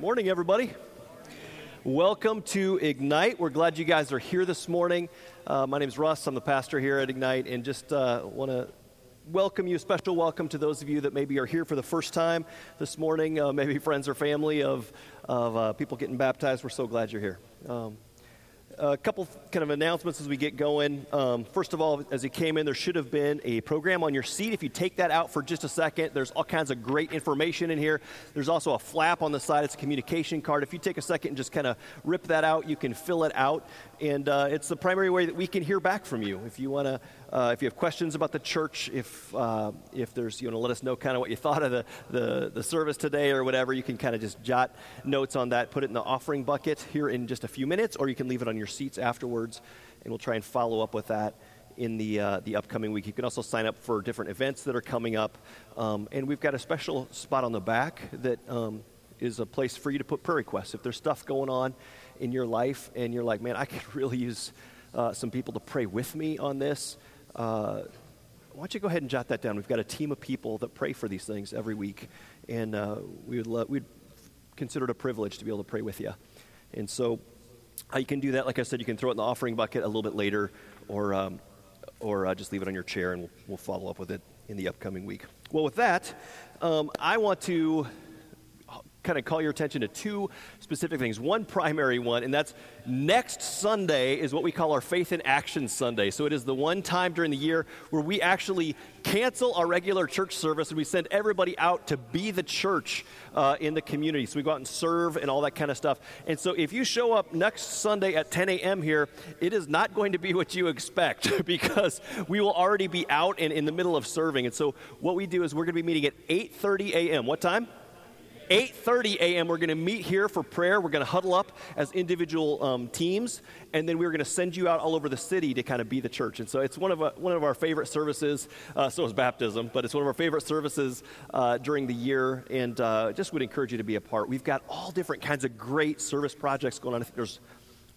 Morning, everybody. Welcome to Ignite. We're glad you guys are here this morning. Uh, my name is Russ. I'm the pastor here at Ignite, and just uh, want to welcome you. Special welcome to those of you that maybe are here for the first time this morning. Uh, maybe friends or family of of uh, people getting baptized. We're so glad you're here. Um, a couple kind of announcements as we get going. Um, first of all, as you came in, there should have been a program on your seat. If you take that out for just a second, there's all kinds of great information in here. There's also a flap on the side. It's a communication card. If you take a second and just kind of rip that out, you can fill it out. And uh, it's the primary way that we can hear back from you. If you want to uh, if you have questions about the church, if, uh, if there's, you want to let us know kind of what you thought of the, the, the service today or whatever, you can kind of just jot notes on that, put it in the offering bucket here in just a few minutes, or you can leave it on your seats afterwards, and we'll try and follow up with that in the, uh, the upcoming week. You can also sign up for different events that are coming up. Um, and we've got a special spot on the back that um, is a place for you to put prayer requests. If there's stuff going on in your life and you're like, man, I could really use uh, some people to pray with me on this, uh, why don't you go ahead and jot that down? We've got a team of people that pray for these things every week, and uh, we would lo- we'd consider it a privilege to be able to pray with you. And so, how you can do that, like I said, you can throw it in the offering bucket a little bit later, or um, or uh, just leave it on your chair, and we'll, we'll, follow up with it in the upcoming week. Well, with that, um, I want to kind of call your attention to two specific things. One primary one, and that's next Sunday is what we call our Faith in Action Sunday. So it is the one time during the year where we actually cancel our regular church service and we send everybody out to be the church uh, in the community. So we go out and serve and all that kind of stuff. And so if you show up next Sunday at 10 a.m. here, it is not going to be what you expect because we will already be out and in the middle of serving. And so what we do is we're going to be meeting at 8:30 a.m. What time? 8.30 a.m., we're going to meet here for prayer. We're going to huddle up as individual um, teams, and then we're going to send you out all over the city to kind of be the church. And so it's one of, a, one of our favorite services. Uh, so is baptism, but it's one of our favorite services uh, during the year, and uh, just would encourage you to be a part. We've got all different kinds of great service projects going on. I think there's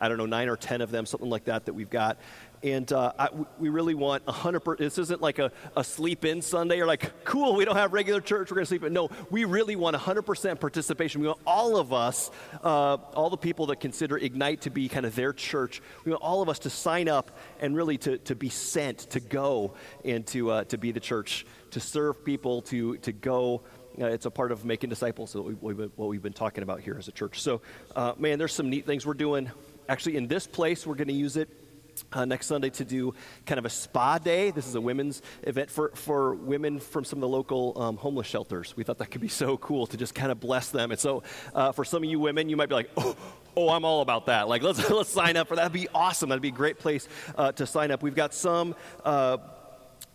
I don't know, nine or 10 of them, something like that, that we've got. And uh, I, we really want 100%. This isn't like a, a sleep in Sunday or like, cool, we don't have regular church, we're going to sleep in. No, we really want 100% participation. We want all of us, uh, all the people that consider Ignite to be kind of their church, we want all of us to sign up and really to, to be sent, to go and to, uh, to be the church, to serve people, to, to go. Uh, it's a part of making disciples, we, we, what we've been talking about here as a church. So, uh, man, there's some neat things we're doing. Actually, in this place, we're going to use it uh, next Sunday to do kind of a spa day. This is a women's event for, for women from some of the local um, homeless shelters. We thought that could be so cool to just kind of bless them. And so, uh, for some of you women, you might be like, oh, oh, I'm all about that. Like, let's, let's sign up for that. That'd be awesome. That'd be a great place uh, to sign up. We've got some, uh,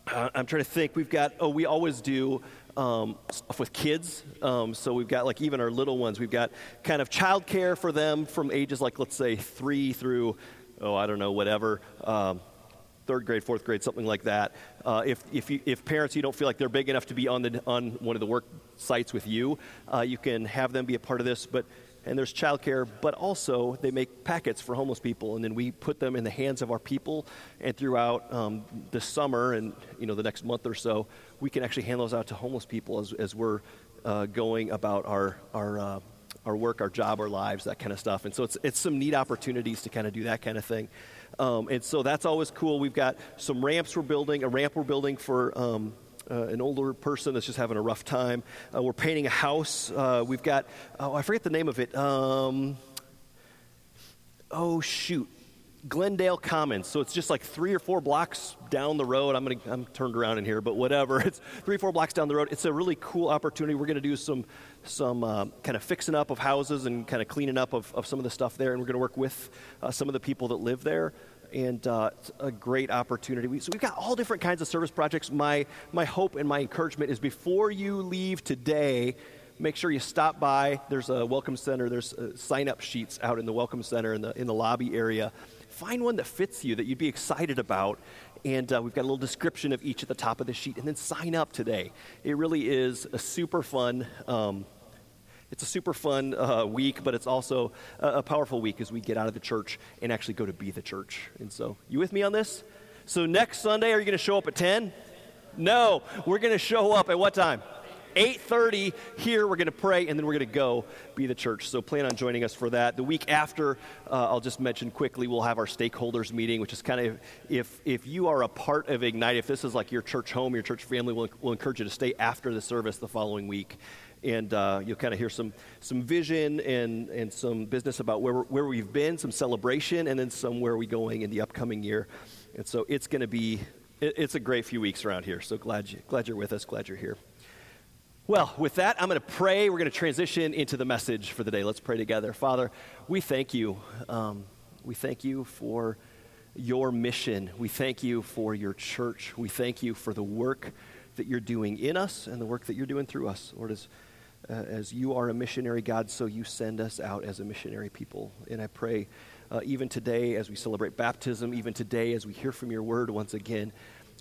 uh, I'm trying to think, we've got, oh, we always do um, stuff with kids. Um, so we've got like even our little ones, we've got kind of childcare for them from ages like, let's say, three through oh, I don't know, whatever, um, third grade, fourth grade, something like that. Uh, if, if, you, if parents, you don't feel like they're big enough to be on, the, on one of the work sites with you, uh, you can have them be a part of this. But and there's childcare, but also they make packets for homeless people, and then we put them in the hands of our people. And throughout um, the summer and you know the next month or so, we can actually hand those out to homeless people as, as we're uh, going about our our uh, our work, our job, our lives, that kind of stuff. And so it's, it's some neat opportunities to kind of do that kind of thing. Um, and so that's always cool. We've got some ramps we're building, a ramp we're building for. Um, uh, an older person that's just having a rough time. Uh, we're painting a house. Uh, we've got, oh, I forget the name of it. Um, oh, shoot. Glendale Commons. So it's just like three or four blocks down the road. I'm gonna I'm turned around in here, but whatever. It's three or four blocks down the road. It's a really cool opportunity. We're gonna do some some uh, kind of fixing up of houses and kind of cleaning up of, of some of the stuff there, and we're gonna work with uh, some of the people that live there. And uh, it's a great opportunity. We, so we've got all different kinds of service projects. My my hope and my encouragement is before you leave today make sure you stop by. There's a welcome center. There's uh, sign up sheets out in the welcome center in the in the lobby area find one that fits you that you'd be excited about. And uh, we've got a little description of each at the top of the sheet. And then sign up today. It really is a super fun. Um, it's a super fun uh, week, but it's also a, a powerful week as we get out of the church and actually go to be the church. And so, you with me on this? So, next Sunday, are you going to show up at 10? No, we're going to show up at what time? 8.30 here. We're going to pray, and then we're going to go be the church. So plan on joining us for that. The week after, uh, I'll just mention quickly, we'll have our stakeholders meeting, which is kind of, if, if you are a part of Ignite, if this is like your church home, your church family, we'll, we'll encourage you to stay after the service the following week and uh, you'll kind of hear some, some vision and, and some business about where, where we've been, some celebration, and then some where are we going in the upcoming year. And so it's going to be, it, it's a great few weeks around here. So glad, you, glad you're with us, glad you're here. Well, with that, I'm going to pray. We're going to transition into the message for the day. Let's pray together. Father, we thank you. Um, we thank you for your mission. We thank you for your church. We thank you for the work that you're doing in us and the work that you're doing through us. Lord, as uh, as you are a missionary God, so you send us out as a missionary people. And I pray uh, even today as we celebrate baptism, even today as we hear from your word once again,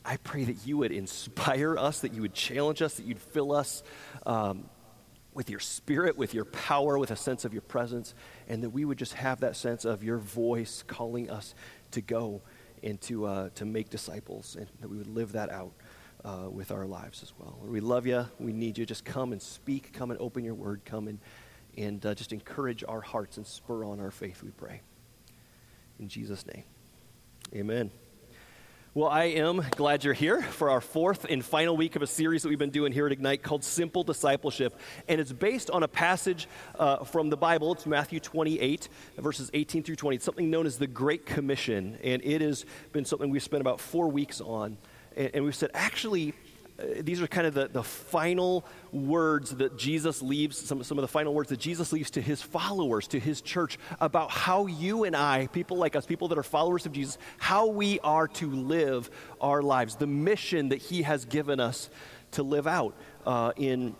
I pray that you would inspire us, that you would challenge us, that you'd fill us um, with your spirit, with your power, with a sense of your presence, and that we would just have that sense of your voice calling us to go and to, uh, to make disciples, and that we would live that out uh, with our lives as well. we love you. We need you. Just come and speak. Come and open your word. Come and, and uh, just encourage our hearts and spur on our faith, we pray. In Jesus' name. Amen. Well, I am glad you're here for our fourth and final week of a series that we've been doing here at Ignite called Simple Discipleship. And it's based on a passage uh, from the Bible. It's Matthew 28, verses 18 through 20. It's something known as the Great Commission. And it has been something we've spent about four weeks on and, and we've said, actually, these are kind of the, the final words that Jesus leaves, some, some of the final words that Jesus leaves to his followers, to his church, about how you and I, people like us, people that are followers of Jesus, how we are to live our lives, the mission that he has given us to live out uh, in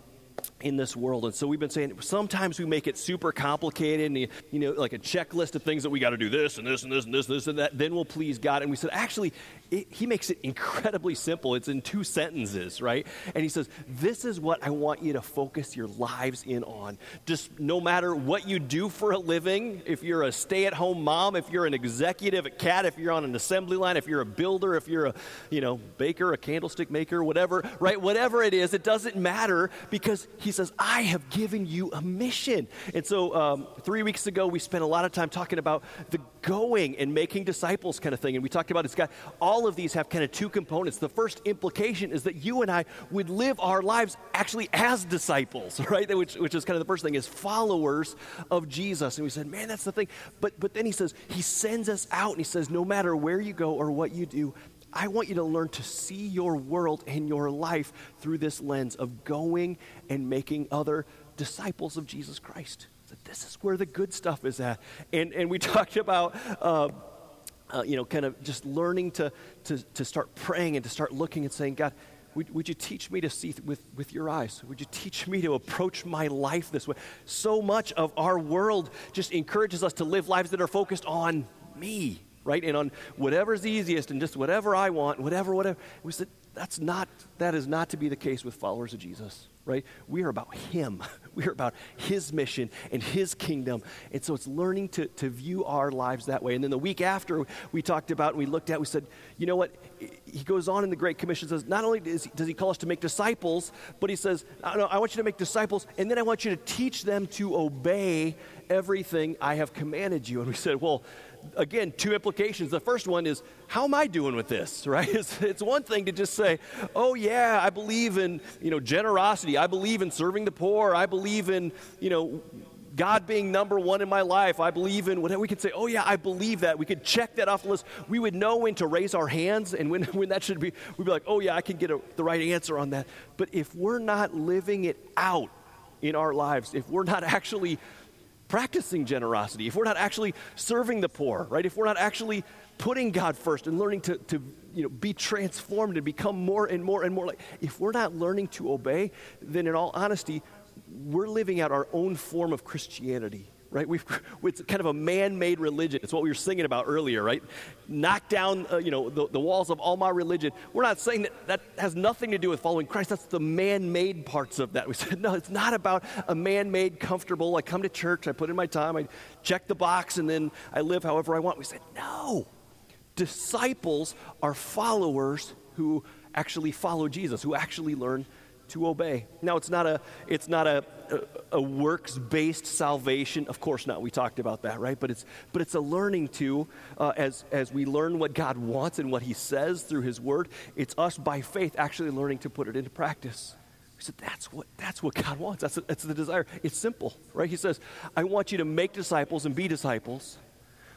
in this world. And so we've been saying sometimes we make it super complicated and, you know, like a checklist of things that we got to do this and this and this and this and this and that, then we'll please God. And we said, actually, it, he makes it incredibly simple. It's in two sentences, right? And he says, This is what I want you to focus your lives in on. Just no matter what you do for a living, if you're a stay at home mom, if you're an executive at CAT, if you're on an assembly line, if you're a builder, if you're a, you know, baker, a candlestick maker, whatever, right? Whatever it is, it doesn't matter because he says, I have given you a mission. And so um, three weeks ago, we spent a lot of time talking about the going and making disciples kind of thing. And we talked about it's got all of these have kind of two components. The first implication is that you and I would live our lives actually as disciples, right? Which, which is kind of the first thing, is followers of Jesus. And we said, man, that's the thing. But, but then he says, he sends us out and he says, no matter where you go or what you do, I want you to learn to see your world and your life through this lens of going and making other disciples of Jesus Christ. So this is where the good stuff is at. And, and we talked about, uh, uh, you know, kind of just learning to, to, to start praying and to start looking and saying, God, would, would, you teach me to see with, with your eyes? Would you teach me to approach my life this way? So much of our world just encourages us to live lives that are focused on me right? And on whatever's easiest and just whatever I want, whatever, whatever. We said, that's not, that is not to be the case with followers of Jesus, right? We are about Him. We are about His mission and His kingdom. And so it's learning to, to view our lives that way. And then the week after, we talked about and we looked at, we said, you know what? He goes on in the Great Commission, says, not only does he, does he call us to make disciples, but He says, I, I want you to make disciples, and then I want you to teach them to obey everything I have commanded you. And we said, well, again, two implications. The first one is, how am I doing with this, right? It's, it's, one thing to just say, oh, yeah, I believe in, you know, generosity. I believe in serving the poor. I believe in, you know, God being number one in my life. I believe in whatever. We could say, oh, yeah, I believe that. We could check that off the list. We would know when to raise our hands and when, when that should be, we'd be like, oh, yeah, I can get a, the right answer on that. But if we're not living it out in our lives, if we're not actually practicing generosity, if we're not actually serving the poor, right? If we're not actually putting God first and learning to, to you know, be transformed and become more and more and more like, if we're not learning to obey, then in all honesty, we're living out our own form of Christianity right? We've, it's kind of a man-made religion. It's what we were singing about earlier, right? Knock down, uh, you know, the, the, walls of all my religion. We're not saying that that has nothing to do with following Christ. That's the man-made parts of that. We said, no, it's not about a man-made comfortable. I come to church, I put in my time, I check the box, and then I live however I want. We said, no. Disciples are followers who actually follow Jesus, who actually learn to obey. Now, it's not a, it's not a, a, a works-based salvation. Of course not. We talked about that, right? But it's, but it's a learning to, uh, as, as we learn what God wants and what he says through his word, it's us by faith actually learning to put it into practice. He said, that's what, that's what God wants. That's, that's the desire. It's simple, right? He says, I want you to make disciples and be disciples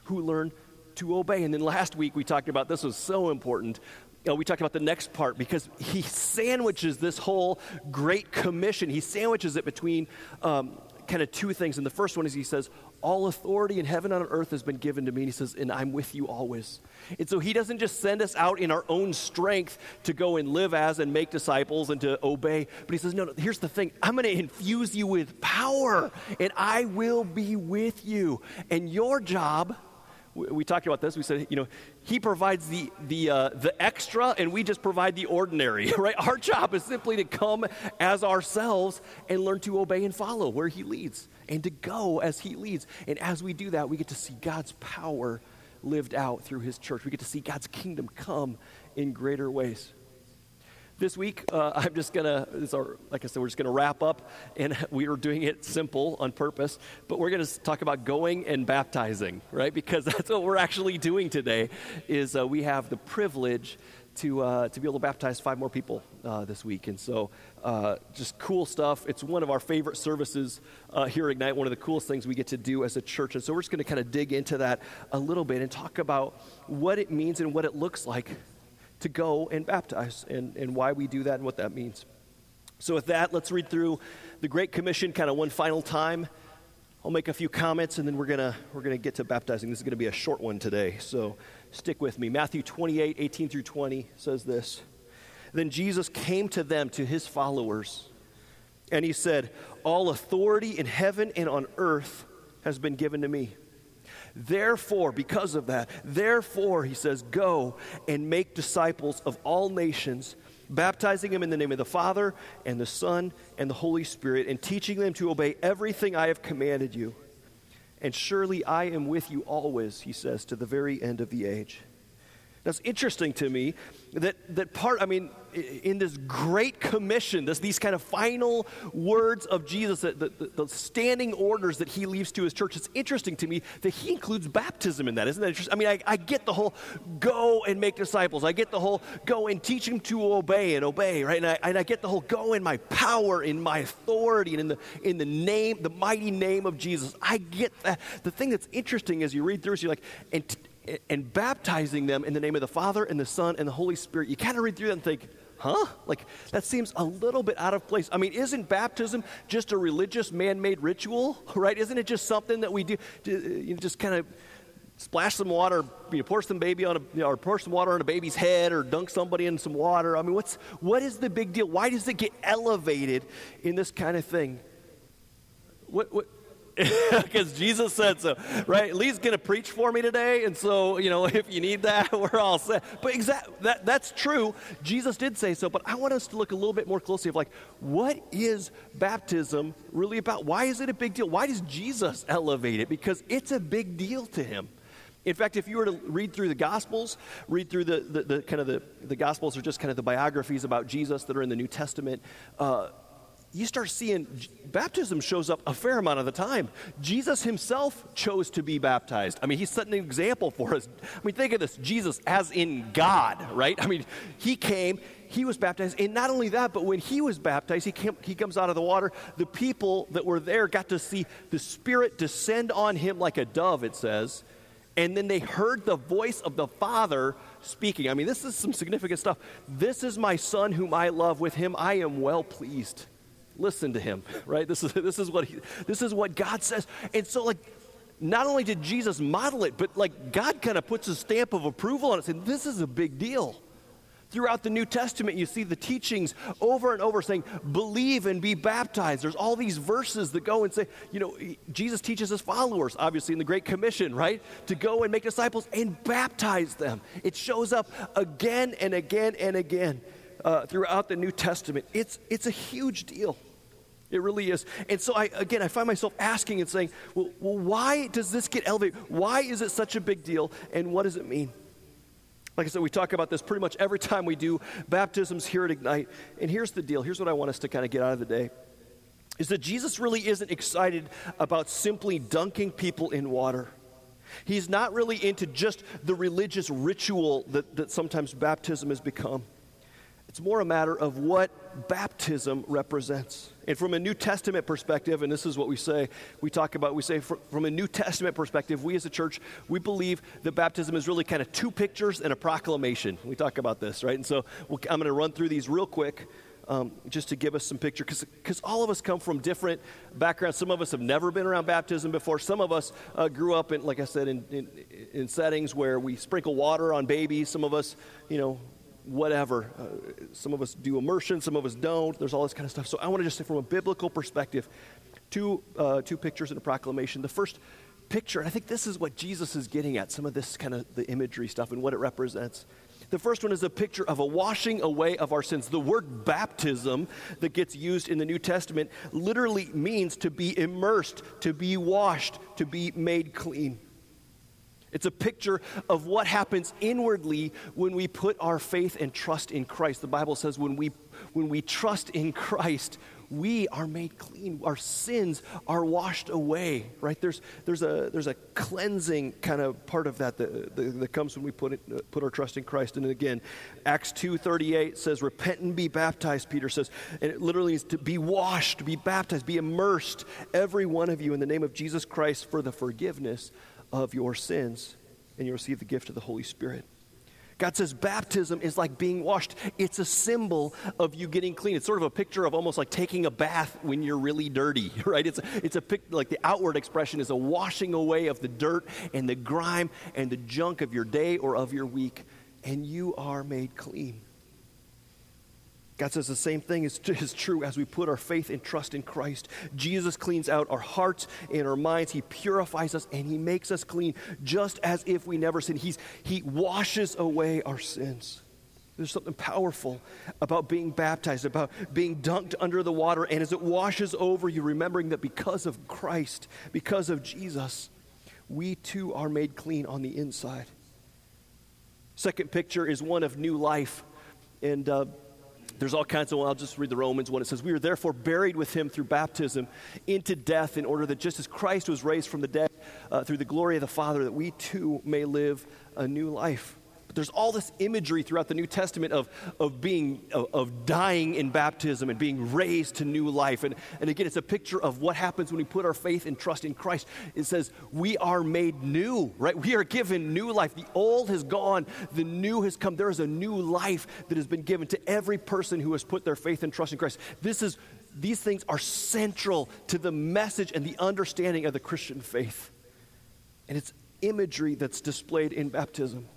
who learn to obey. And then last week we talked about this was so important know, we talked about the next part because he sandwiches this whole great commission. He sandwiches it between um, kind of two things. And the first one is he says, All authority in heaven and on earth has been given to me. And he says, And I'm with you always. And so he doesn't just send us out in our own strength to go and live as and make disciples and to obey, but he says, No, no, here's the thing I'm going to infuse you with power, and I will be with you. And your job we talked about this. We said, you know, he provides the the uh, the extra, and we just provide the ordinary, right? Our job is simply to come as ourselves and learn to obey and follow where he leads, and to go as he leads. And as we do that, we get to see God's power lived out through his church. We get to see God's kingdom come in greater ways. This week, uh, I'm just going to, like I said, we're just to wrap up, and we are doing it simple on purpose, but we're to talk about going and baptizing, right? Because that's what we're actually doing today, is uh, we have the privilege to, uh, to be able to baptize five more people uh, this week. And so, uh, just cool stuff. It's one of our favorite services uh, here at Ignite, one of the coolest things we get to do as a church. And so, we're just going to kind of dig into that a little bit and talk about what it means and what it looks like to go and baptize and, and why we do that and what that means. So, with that, let's read through the Great Commission kind of one final time. I'll make a few comments and then we're going we're to get to baptizing. This is going to be a short one today, so stick with me. Matthew 28 18 through 20 says this Then Jesus came to them, to his followers, and he said, All authority in heaven and on earth has been given to me. Therefore, because of that, therefore, he says, go and make disciples of all nations, baptizing them in the name of the Father and the Son and the Holy Spirit, and teaching them to obey everything I have commanded you. And surely I am with you always, he says, to the very end of the age. Now, it's interesting to me that, that part, I mean, in this great commission, this, these kind of final words of Jesus, the, the, the, standing orders that he leaves to his church, it's interesting to me that he includes baptism in that. Isn't that interesting? I mean, I, I get the whole go and make disciples. I get the whole go and teach them to obey and obey, right? And I, and I get the whole go in my power, in my authority, and in the, in the name, the mighty name of Jesus. I get that. The thing that's interesting as you read through is you're like, and, and baptizing them in the name of the Father and the Son and the Holy Spirit, you kind of read through that and think, huh? Like, that seems a little bit out of place. I mean, isn't baptism just a religious man made ritual, right? Isn't it just something that we do, you know, just kind of splash some water, you know, pour some baby on a, you know, or pour some water on a baby's head or dunk somebody in some water? I mean, what's, what is the big deal? Why does it get elevated in this kind of thing? What, what, because Jesus said so, right? Lee's going to preach for me today, and so you know if you need that, we're all set. But exactly that that's true. Jesus did say so, but I want us to look a little bit more closely of like what is baptism really about? Why is it a big deal? Why does Jesus elevate it? Because it's a big deal to him. In fact, if you were to read through the Gospels, read through the, the, the kind of the, the Gospels are just kind of the biographies about Jesus that are in the New Testament. Uh, you start seeing baptism shows up a fair amount of the time. Jesus himself chose to be baptized. I mean, he's setting an example for us. I mean, think of this Jesus as in God, right? I mean, he came, he was baptized, and not only that, but when he was baptized, he, came, he comes out of the water. The people that were there got to see the Spirit descend on him like a dove, it says. And then they heard the voice of the Father speaking. I mean, this is some significant stuff. This is my Son whom I love. With him I am well pleased listen to him, right? This is, this is, what, he, this is what God says. And so, like, not only did Jesus model it, but like God kind of puts a stamp of approval on it, saying, This is a big deal. Throughout the New Testament, you see the teachings over and over saying, believe and be baptized. There's all these verses that go and say, you know, Jesus teaches his followers, obviously, in the Great Commission, right? To go and make disciples and baptize them. It shows up again and again and again uh, throughout the New Testament. It's, it's a huge deal. It really is. And so, I, again, I find myself asking and saying, well, well, why does this get elevated? Why is it such a big deal? And what does it mean? Like I said, we talk about this pretty much every time we do baptisms here at Ignite. And here's the deal here's what I want us to kind of get out of the day is that Jesus really isn't excited about simply dunking people in water. He's not really into just the religious ritual that, that sometimes baptism has become. It's more a matter of what baptism represents. And from a New Testament perspective, and this is what we say, we talk about, we say from a New Testament perspective, we as a church, we believe that baptism is really kind of two pictures and a proclamation. We talk about this, right? And so we'll, I'm going to run through these real quick. Um, just to give us some picture, because all of us come from different backgrounds. Some of us have never been around baptism before. Some of us uh, grew up in, like I said, in, in, in settings where we sprinkle water on babies. Some of us, you know, whatever. Uh, some of us do immersion, some of us don't. There's all this kind of stuff. So I want to just say, from a biblical perspective, two, uh, two pictures in a proclamation. The first picture, and I think this is what Jesus is getting at, some of this kind of the imagery stuff and what it represents. The first one is a picture of a washing away of our sins. The word baptism that gets used in the New Testament literally means to be immersed, to be washed, to be made clean. It's a picture of what happens inwardly when we put our faith and trust in Christ. The Bible says when we, when we trust in Christ, we are made clean. Our sins are washed away, right? There's, there's, a, there's a cleansing kind of part of that that, that, that comes when we put, it, put our trust in Christ. And again, Acts 2.38 says, repent and be baptized, Peter says. And it literally is to be washed, be baptized, be immersed, every one of you in the name of Jesus Christ for the forgiveness of your sins, and you receive the gift of the Holy Spirit. God says baptism is like being washed. It's a symbol of you getting clean. It's sort of a picture of almost like taking a bath when you're really dirty, right? It's a, it's a pic, like the outward expression is a washing away of the dirt and the grime and the junk of your day or of your week, and you are made clean. God says the same thing is, is true as we put our faith and trust in Christ. Jesus cleans out our hearts and our minds. He purifies us and He makes us clean just as if we never sinned. He's, he washes away our sins. There's something powerful about being baptized, about being dunked under the water. And as it washes over you, remembering that because of Christ, because of Jesus, we too are made clean on the inside. Second picture is one of new life. And uh, there's all kinds of, well, I'll just read the Romans one. It says, We are therefore buried with him through baptism into death, in order that just as Christ was raised from the dead uh, through the glory of the Father, that we too may live a new life. But there's all this imagery throughout the New Testament of, of being, of, of, dying in baptism and being raised to new life. And, and again, it's a picture of what happens when we put our faith and trust in Christ. It says, we are made new, right? We are given new life. The old has gone, the new has come. There is a new life that has been given to every person who has put their faith and trust in Christ. This is, these things are central to the message and the understanding of the Christian faith. And it's imagery that's displayed in baptism.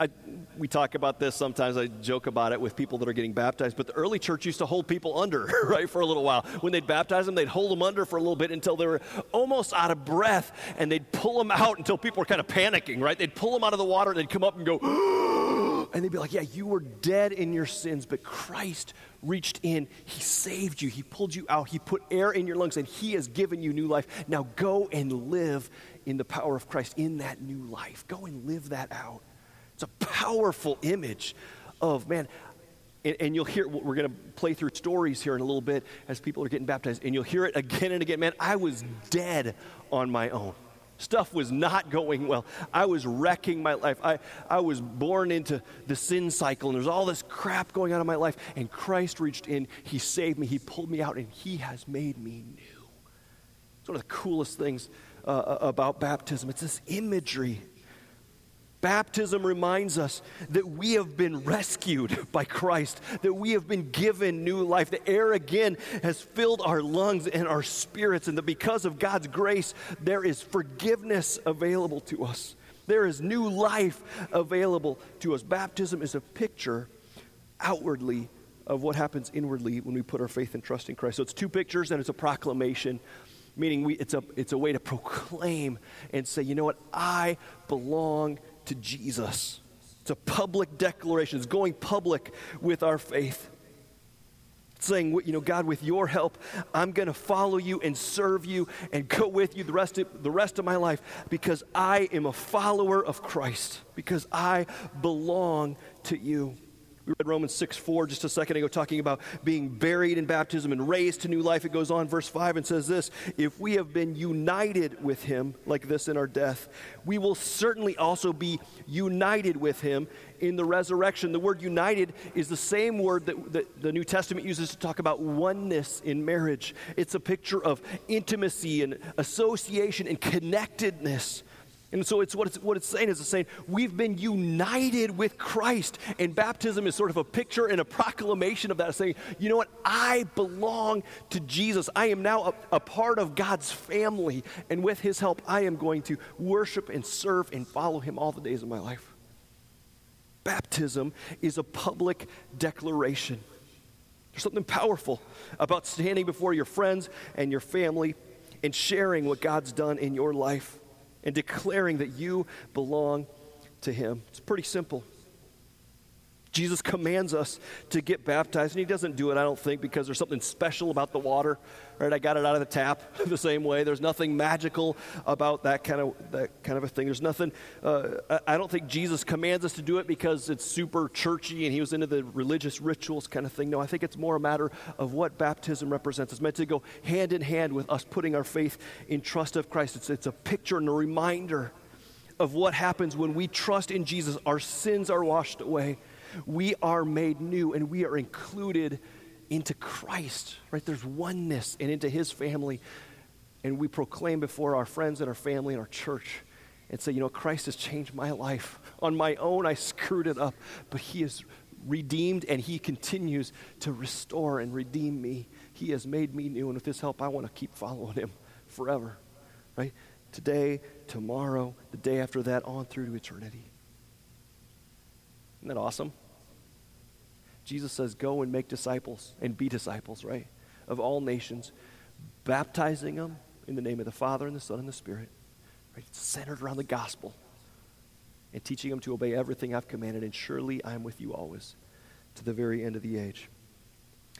I, we talk about this sometimes. I joke about it with people that are getting baptized, but the early church used to hold people under, right, for a little while. When they'd baptize them, they'd hold them under for a little bit until they were almost out of breath, and they'd pull them out until people were kind of panicking, right? They'd pull them out of the water, and they'd come up and go, and they'd be like, Yeah, you were dead in your sins, but Christ reached in. He saved you. He pulled you out. He put air in your lungs, and He has given you new life. Now go and live in the power of Christ in that new life. Go and live that out. It's a powerful image of, man, and, and, you'll hear, we're going to play through stories here in a little bit as people are getting baptized, and you'll hear it again and again. Man, I was dead on my own. Stuff was not going well. I was wrecking my life. I, I was born into the sin cycle, and there's all this crap going on in my life. And Christ reached in, He saved me, He pulled me out, and He has made me new. It's one of the coolest things uh, about baptism. It's this imagery Baptism reminds us that we have been rescued by Christ, that we have been given new life. The air again has filled our lungs and our spirits, and that because of God's grace, there is forgiveness available to us. There is new life available to us. Baptism is a picture outwardly of what happens inwardly when we put our faith and trust in Christ. So it's two pictures and it's a proclamation meaning we, it's, a, it's a way to proclaim and say, you know what, I belong to Jesus. It's a public declaration, it's going public with our faith. saying, you know, God, with your help, I'm going to follow you and serve you and go with you the rest, of, the rest of my life because I am a follower of Christ, because I belong to you. We read Romans 6 4 just a second ago, talking about being buried in baptism and raised to new life. It goes on, verse 5, and says this If we have been united with him like this in our death, we will certainly also be united with him in the resurrection. The word united is the same word that, that the New Testament uses to talk about oneness in marriage. It's a picture of intimacy and association and connectedness. And so it's what it's, what it's saying is it's saying we've been united with Christ. And baptism is sort of a picture and a proclamation of that, saying, you know what? I belong to Jesus. I am now a, a part of God's family. And with his help, I am going to worship and serve and follow him all the days of my life. Baptism is a public declaration. There's something powerful about standing before your friends and your family and sharing what God's done in your life and declaring that you belong to Him. It's pretty simple. Jesus commands us to get baptized, and he doesn't do it, I don't think, because there's something special about the water. Right? I got it out of the tap the same way. There's nothing magical about that kind of that kind of a thing. There's nothing. Uh, I don't think Jesus commands us to do it because it's super churchy and he was into the religious rituals kind of thing. No, I think it's more a matter of what baptism represents. It's meant to go hand in hand with us putting our faith in trust of Christ. It's it's a picture and a reminder of what happens when we trust in Jesus. Our sins are washed away we are made new and we are included into Christ, right? There's oneness and into his family. And we proclaim before our friends and our family and our church and say, you know, Christ has changed my life. On my own, I screwed it up, but he has redeemed and he continues to restore and redeem me. He has made me new, and with his help, I want to keep following him forever, right? Today, tomorrow, the day after that, on through to eternity. Isn't that awesome? Jesus says, Go and make disciples and be disciples, right? Of all nations, baptizing them in the name of the Father and the Son and the Spirit. Right? It's centered around the gospel and teaching them to obey everything I've commanded, and surely I am with you always to the very end of the age.